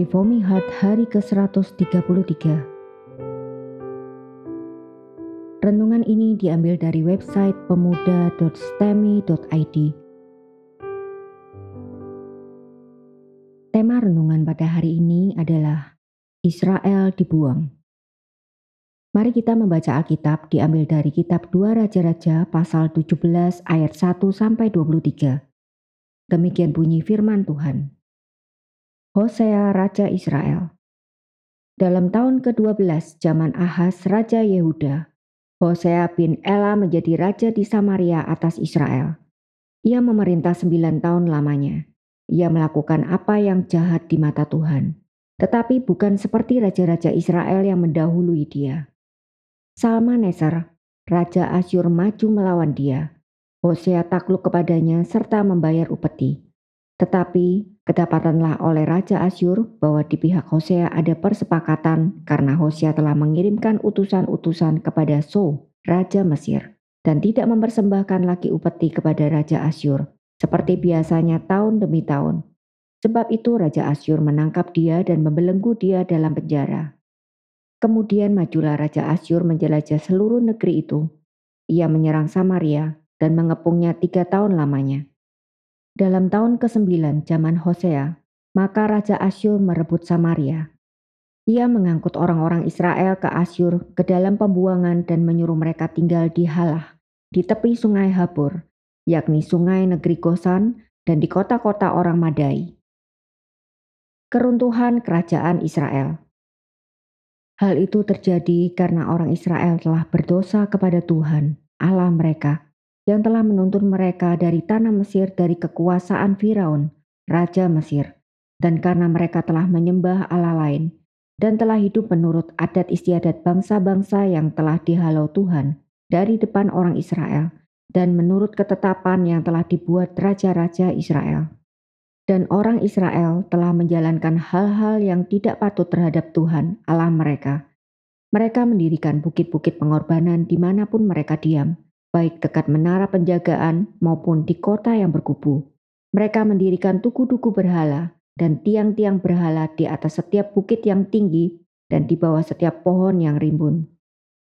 Reforming Heart hari ke-133. Renungan ini diambil dari website pemuda.stemi.id. Tema renungan pada hari ini adalah Israel dibuang. Mari kita membaca Alkitab diambil dari kitab 2 Raja-Raja pasal 17 ayat 1 sampai 23. Demikian bunyi firman Tuhan. Hosea Raja Israel Dalam tahun ke-12 zaman Ahaz Raja Yehuda, Hosea bin Ela menjadi raja di Samaria atas Israel. Ia memerintah sembilan tahun lamanya. Ia melakukan apa yang jahat di mata Tuhan, tetapi bukan seperti raja-raja Israel yang mendahului dia. Salmaneser, Raja Asyur maju melawan dia. Hosea takluk kepadanya serta membayar upeti. Tetapi kedapatanlah oleh Raja Asyur bahwa di pihak Hosea ada persepakatan karena Hosea telah mengirimkan utusan-utusan kepada So, Raja Mesir, dan tidak mempersembahkan lagi upeti kepada Raja Asyur, seperti biasanya tahun demi tahun. Sebab itu Raja Asyur menangkap dia dan membelenggu dia dalam penjara. Kemudian majulah Raja Asyur menjelajah seluruh negeri itu. Ia menyerang Samaria dan mengepungnya tiga tahun lamanya. Dalam tahun ke-9 zaman Hosea, maka Raja Asyur merebut Samaria. Ia mengangkut orang-orang Israel ke Asyur ke dalam pembuangan dan menyuruh mereka tinggal di Halah, di tepi sungai Habur, yakni sungai negeri Gosan dan di kota-kota orang Madai. Keruntuhan Kerajaan Israel Hal itu terjadi karena orang Israel telah berdosa kepada Tuhan, Allah mereka, yang telah menuntun mereka dari tanah Mesir dari kekuasaan Firaun, raja Mesir, dan karena mereka telah menyembah Allah lain dan telah hidup menurut adat istiadat bangsa-bangsa yang telah dihalau Tuhan dari depan orang Israel dan menurut ketetapan yang telah dibuat raja-raja Israel. Dan orang Israel telah menjalankan hal-hal yang tidak patut terhadap Tuhan Allah mereka. Mereka mendirikan bukit-bukit pengorbanan di mana pun mereka diam, baik dekat menara penjagaan maupun di kota yang berkubu. Mereka mendirikan tugu-tugu berhala dan tiang-tiang berhala di atas setiap bukit yang tinggi dan di bawah setiap pohon yang rimbun.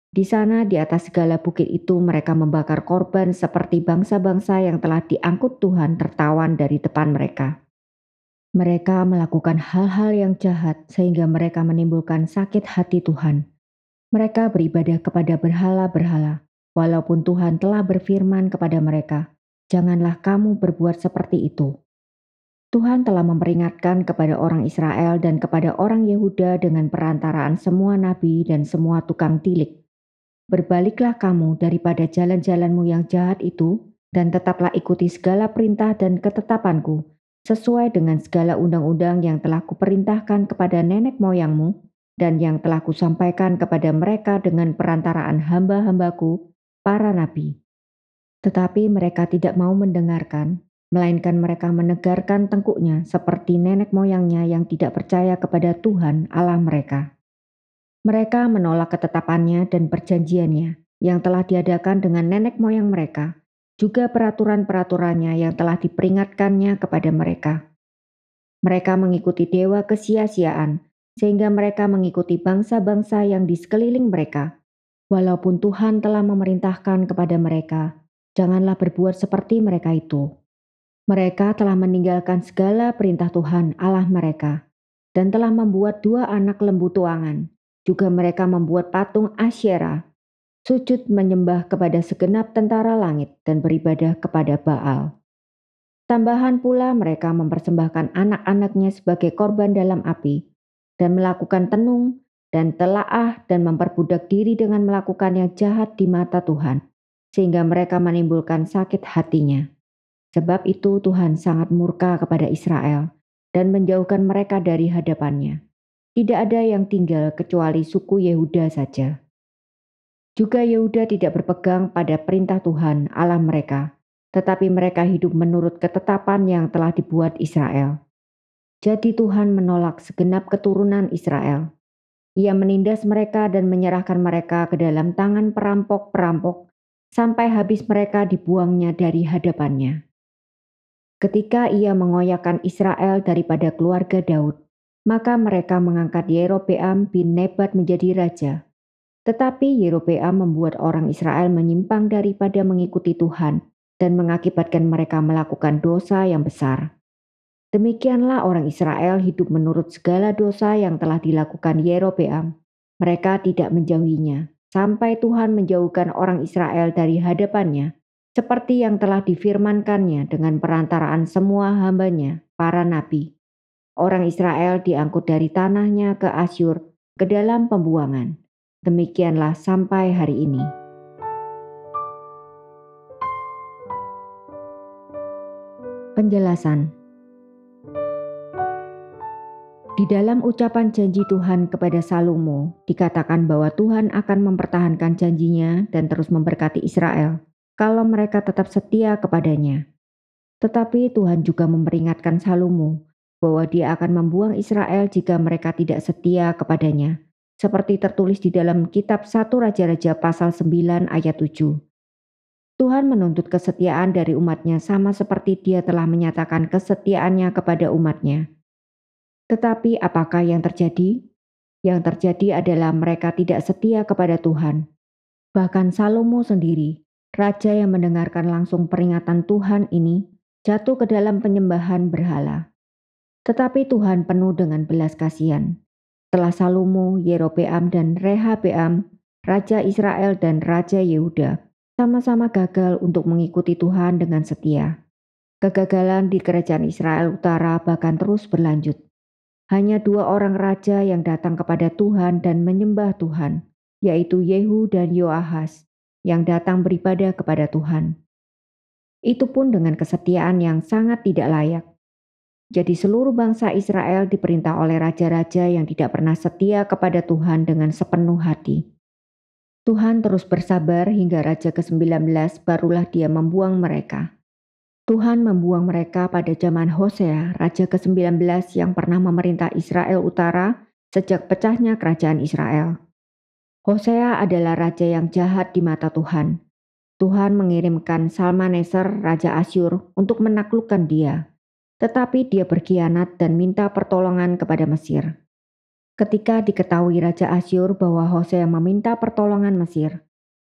Di sana di atas segala bukit itu mereka membakar korban seperti bangsa-bangsa yang telah diangkut Tuhan tertawan dari depan mereka. Mereka melakukan hal-hal yang jahat sehingga mereka menimbulkan sakit hati Tuhan. Mereka beribadah kepada berhala-berhala walaupun Tuhan telah berfirman kepada mereka, "Janganlah kamu berbuat seperti itu." Tuhan telah memperingatkan kepada orang Israel dan kepada orang Yehuda dengan perantaraan semua nabi dan semua tukang tilik. Berbaliklah kamu daripada jalan-jalanmu yang jahat itu, dan tetaplah ikuti segala perintah dan ketetapanku, sesuai dengan segala undang-undang yang telah kuperintahkan kepada nenek moyangmu, dan yang telah kusampaikan kepada mereka dengan perantaraan hamba-hambaku, para nabi. Tetapi mereka tidak mau mendengarkan, melainkan mereka menegarkan tengkuknya seperti nenek moyangnya yang tidak percaya kepada Tuhan Allah mereka. Mereka menolak ketetapannya dan perjanjiannya yang telah diadakan dengan nenek moyang mereka, juga peraturan-peraturannya yang telah diperingatkannya kepada mereka. Mereka mengikuti dewa kesia-siaan, sehingga mereka mengikuti bangsa-bangsa yang di sekeliling mereka, Walaupun Tuhan telah memerintahkan kepada mereka, janganlah berbuat seperti mereka itu. Mereka telah meninggalkan segala perintah Tuhan Allah mereka dan telah membuat dua anak lembu tuangan. Juga mereka membuat patung Asyera, sujud menyembah kepada segenap tentara langit dan beribadah kepada Baal. Tambahan pula mereka mempersembahkan anak-anaknya sebagai korban dalam api dan melakukan tenung dan telaah dan memperbudak diri dengan melakukan yang jahat di mata Tuhan, sehingga mereka menimbulkan sakit hatinya. Sebab itu Tuhan sangat murka kepada Israel dan menjauhkan mereka dari hadapannya. Tidak ada yang tinggal kecuali suku Yehuda saja. Juga Yehuda tidak berpegang pada perintah Tuhan Allah mereka, tetapi mereka hidup menurut ketetapan yang telah dibuat Israel. Jadi Tuhan menolak segenap keturunan Israel ia menindas mereka dan menyerahkan mereka ke dalam tangan perampok-perampok sampai habis mereka dibuangnya dari hadapannya. Ketika ia mengoyakkan Israel daripada keluarga Daud, Maka mereka mengangkat Yerobeam bin Nebat menjadi raja. Tetapi Yerobeam membuat orang Israel menyimpang daripada mengikuti Tuhan dan mengakibatkan mereka melakukan dosa yang besar. Demikianlah orang Israel hidup menurut segala dosa yang telah dilakukan Yerobeam. Mereka tidak menjauhinya, sampai Tuhan menjauhkan orang Israel dari hadapannya, seperti yang telah difirmankannya dengan perantaraan semua hambanya, para nabi. Orang Israel diangkut dari tanahnya ke Asyur, ke dalam pembuangan. Demikianlah sampai hari ini. Penjelasan di dalam ucapan janji Tuhan kepada Salomo, dikatakan bahwa Tuhan akan mempertahankan janjinya dan terus memberkati Israel kalau mereka tetap setia kepadanya. Tetapi Tuhan juga memperingatkan Salomo bahwa dia akan membuang Israel jika mereka tidak setia kepadanya, seperti tertulis di dalam kitab 1 Raja-Raja pasal 9 ayat 7. Tuhan menuntut kesetiaan dari umatnya sama seperti dia telah menyatakan kesetiaannya kepada umatnya tetapi apakah yang terjadi? Yang terjadi adalah mereka tidak setia kepada Tuhan. Bahkan Salomo sendiri, raja yang mendengarkan langsung peringatan Tuhan ini, jatuh ke dalam penyembahan berhala. Tetapi Tuhan penuh dengan belas kasihan. Setelah Salomo, Yerobeam, dan Rehabeam, Raja Israel dan Raja Yehuda, sama-sama gagal untuk mengikuti Tuhan dengan setia. Kegagalan di kerajaan Israel Utara bahkan terus berlanjut. Hanya dua orang raja yang datang kepada Tuhan dan menyembah Tuhan, yaitu Yehu dan Yoahas, yang datang beribadah kepada Tuhan. Itu pun dengan kesetiaan yang sangat tidak layak. Jadi seluruh bangsa Israel diperintah oleh raja-raja yang tidak pernah setia kepada Tuhan dengan sepenuh hati. Tuhan terus bersabar hingga raja ke-19 barulah dia membuang mereka. Tuhan membuang mereka pada zaman Hosea, raja ke-19 yang pernah memerintah Israel Utara sejak pecahnya kerajaan Israel. Hosea adalah raja yang jahat di mata Tuhan. Tuhan mengirimkan Salmaneser, raja Asyur, untuk menaklukkan dia. Tetapi dia berkhianat dan minta pertolongan kepada Mesir. Ketika diketahui Raja Asyur bahwa Hosea meminta pertolongan Mesir,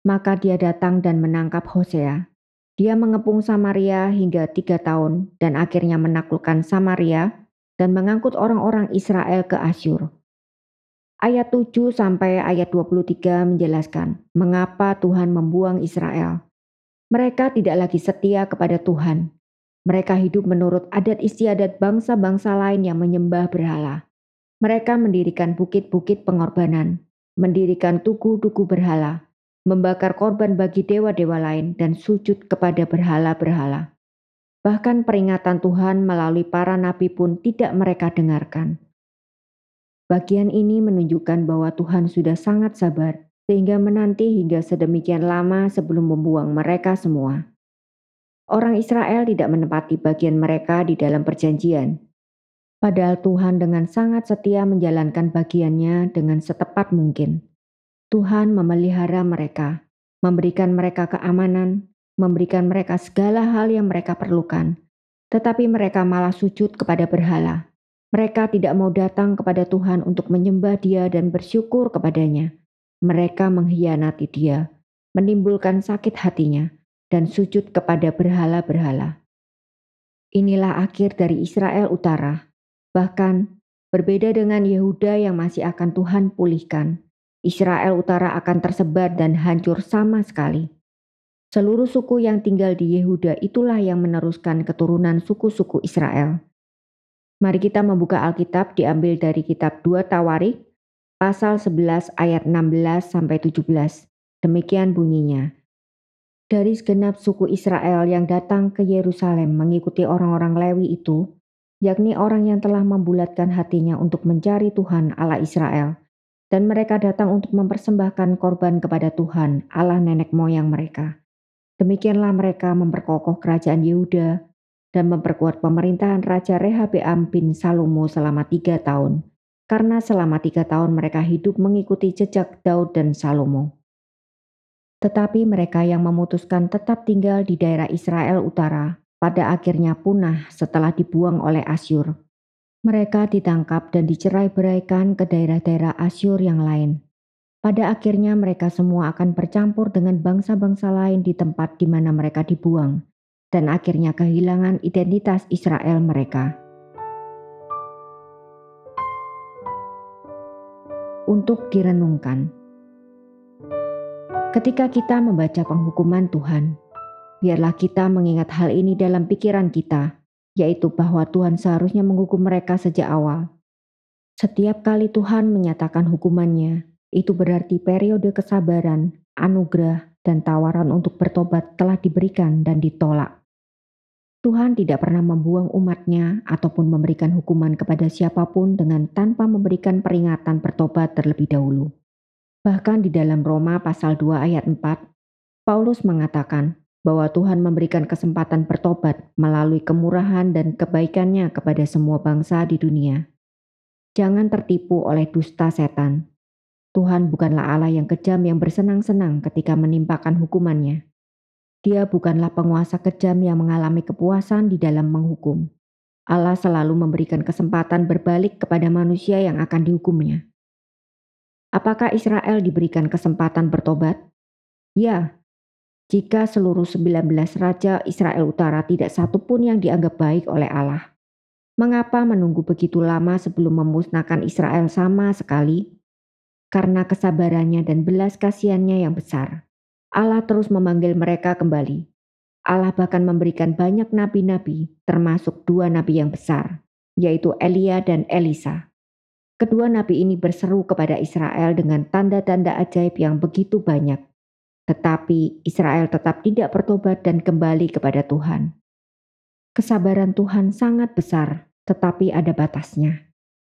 maka dia datang dan menangkap Hosea dia mengepung Samaria hingga tiga tahun dan akhirnya menaklukkan Samaria dan mengangkut orang-orang Israel ke Asyur. Ayat 7 sampai ayat 23 menjelaskan mengapa Tuhan membuang Israel. Mereka tidak lagi setia kepada Tuhan. Mereka hidup menurut adat istiadat bangsa-bangsa lain yang menyembah berhala. Mereka mendirikan bukit-bukit pengorbanan, mendirikan tugu-tugu berhala, membakar korban bagi dewa-dewa lain, dan sujud kepada berhala-berhala. Bahkan peringatan Tuhan melalui para nabi pun tidak mereka dengarkan. Bagian ini menunjukkan bahwa Tuhan sudah sangat sabar, sehingga menanti hingga sedemikian lama sebelum membuang mereka semua. Orang Israel tidak menepati bagian mereka di dalam perjanjian, padahal Tuhan dengan sangat setia menjalankan bagiannya dengan setepat mungkin. Tuhan memelihara mereka, memberikan mereka keamanan, memberikan mereka segala hal yang mereka perlukan. Tetapi mereka malah sujud kepada berhala. Mereka tidak mau datang kepada Tuhan untuk menyembah Dia dan bersyukur kepadanya. Mereka mengkhianati Dia, menimbulkan sakit hatinya, dan sujud kepada berhala-berhala. Inilah akhir dari Israel Utara. Bahkan berbeda dengan Yehuda yang masih akan Tuhan pulihkan. Israel Utara akan tersebar dan hancur sama sekali. Seluruh suku yang tinggal di Yehuda itulah yang meneruskan keturunan suku-suku Israel. Mari kita membuka Alkitab diambil dari kitab 2 Tawarik pasal 11 ayat 16 sampai 17. Demikian bunyinya. Dari segenap suku Israel yang datang ke Yerusalem mengikuti orang-orang Lewi itu, yakni orang yang telah membulatkan hatinya untuk mencari Tuhan Allah Israel, dan mereka datang untuk mempersembahkan korban kepada Tuhan, Allah nenek moyang mereka. Demikianlah mereka memperkokoh kerajaan Yehuda dan memperkuat pemerintahan Raja Rehabeam bin Salomo selama tiga tahun, karena selama tiga tahun mereka hidup mengikuti jejak Daud dan Salomo. Tetapi mereka yang memutuskan tetap tinggal di daerah Israel Utara pada akhirnya punah setelah dibuang oleh Asyur. Mereka ditangkap dan dicerai-beraikan ke daerah-daerah Asyur yang lain. Pada akhirnya mereka semua akan bercampur dengan bangsa-bangsa lain di tempat di mana mereka dibuang, dan akhirnya kehilangan identitas Israel mereka. Untuk direnungkan, ketika kita membaca penghukuman Tuhan, biarlah kita mengingat hal ini dalam pikiran kita yaitu bahwa Tuhan seharusnya menghukum mereka sejak awal. Setiap kali Tuhan menyatakan hukumannya, itu berarti periode kesabaran, anugerah, dan tawaran untuk bertobat telah diberikan dan ditolak. Tuhan tidak pernah membuang umatnya ataupun memberikan hukuman kepada siapa pun dengan tanpa memberikan peringatan bertobat terlebih dahulu. Bahkan di dalam Roma pasal 2 ayat 4, Paulus mengatakan, bahwa Tuhan memberikan kesempatan bertobat melalui kemurahan dan kebaikannya kepada semua bangsa di dunia. Jangan tertipu oleh dusta setan. Tuhan bukanlah Allah yang kejam yang bersenang-senang ketika menimpakan hukumannya. Dia bukanlah penguasa kejam yang mengalami kepuasan di dalam menghukum. Allah selalu memberikan kesempatan berbalik kepada manusia yang akan dihukumnya. Apakah Israel diberikan kesempatan bertobat? Ya, jika seluruh 19 raja Israel Utara tidak satu pun yang dianggap baik oleh Allah. Mengapa menunggu begitu lama sebelum memusnahkan Israel sama sekali? Karena kesabarannya dan belas kasihannya yang besar. Allah terus memanggil mereka kembali. Allah bahkan memberikan banyak nabi-nabi, termasuk dua nabi yang besar, yaitu Elia dan Elisa. Kedua nabi ini berseru kepada Israel dengan tanda-tanda ajaib yang begitu banyak tetapi Israel tetap tidak bertobat dan kembali kepada Tuhan. Kesabaran Tuhan sangat besar, tetapi ada batasnya.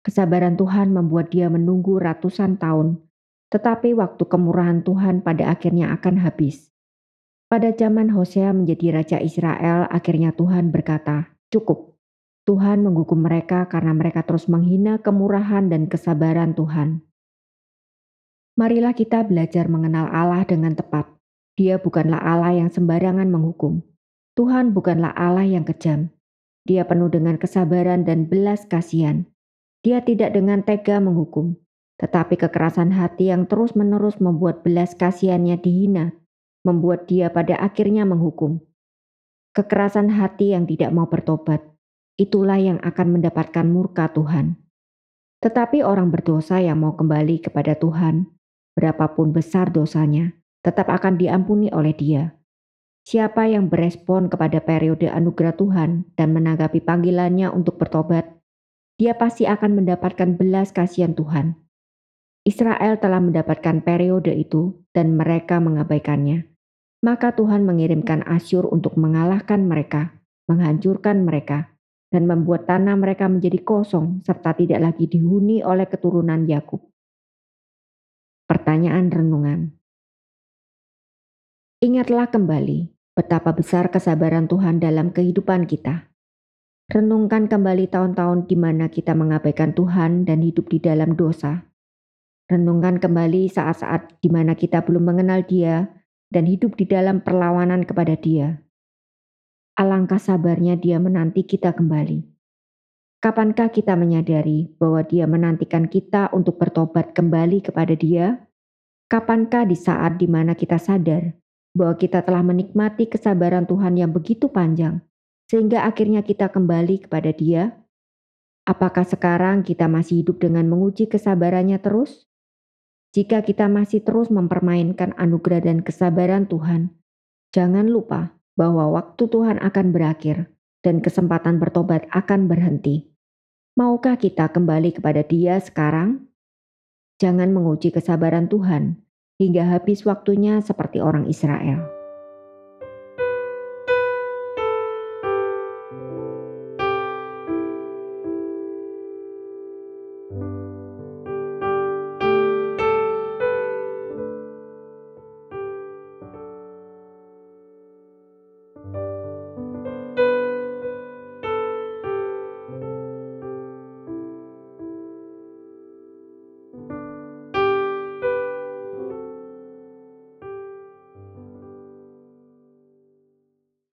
Kesabaran Tuhan membuat dia menunggu ratusan tahun, tetapi waktu kemurahan Tuhan pada akhirnya akan habis. Pada zaman Hosea menjadi raja Israel, akhirnya Tuhan berkata, "Cukup." Tuhan menghukum mereka karena mereka terus menghina kemurahan dan kesabaran Tuhan. Marilah kita belajar mengenal Allah dengan tepat. Dia bukanlah Allah yang sembarangan menghukum. Tuhan bukanlah Allah yang kejam. Dia penuh dengan kesabaran dan belas kasihan. Dia tidak dengan tega menghukum, tetapi kekerasan hati yang terus-menerus membuat belas kasihannya dihina, membuat dia pada akhirnya menghukum. Kekerasan hati yang tidak mau bertobat, itulah yang akan mendapatkan murka Tuhan. Tetapi orang berdosa yang mau kembali kepada Tuhan, berapapun besar dosanya, tetap akan diampuni oleh Dia. Siapa yang berespon kepada periode anugerah Tuhan dan menanggapi panggilannya untuk bertobat, dia pasti akan mendapatkan belas kasihan Tuhan. Israel telah mendapatkan periode itu dan mereka mengabaikannya. Maka Tuhan mengirimkan Asyur untuk mengalahkan mereka, menghancurkan mereka, dan membuat tanah mereka menjadi kosong serta tidak lagi dihuni oleh keturunan Yakub. Pertanyaan renungan. Ingatlah kembali betapa besar kesabaran Tuhan dalam kehidupan kita. Renungkan kembali tahun-tahun di mana kita mengabaikan Tuhan dan hidup di dalam dosa. Renungkan kembali saat-saat di mana kita belum mengenal Dia dan hidup di dalam perlawanan kepada Dia. Alangkah sabarnya Dia menanti kita kembali. Kapankah kita menyadari bahwa Dia menantikan kita untuk bertobat kembali kepada Dia? Kapankah di saat di mana kita sadar bahwa kita telah menikmati kesabaran Tuhan yang begitu panjang, sehingga akhirnya kita kembali kepada Dia? Apakah sekarang kita masih hidup dengan menguji kesabarannya terus? Jika kita masih terus mempermainkan anugerah dan kesabaran Tuhan, jangan lupa bahwa waktu Tuhan akan berakhir dan kesempatan bertobat akan berhenti. Maukah kita kembali kepada Dia sekarang? Jangan menguji kesabaran Tuhan hingga habis waktunya seperti orang Israel.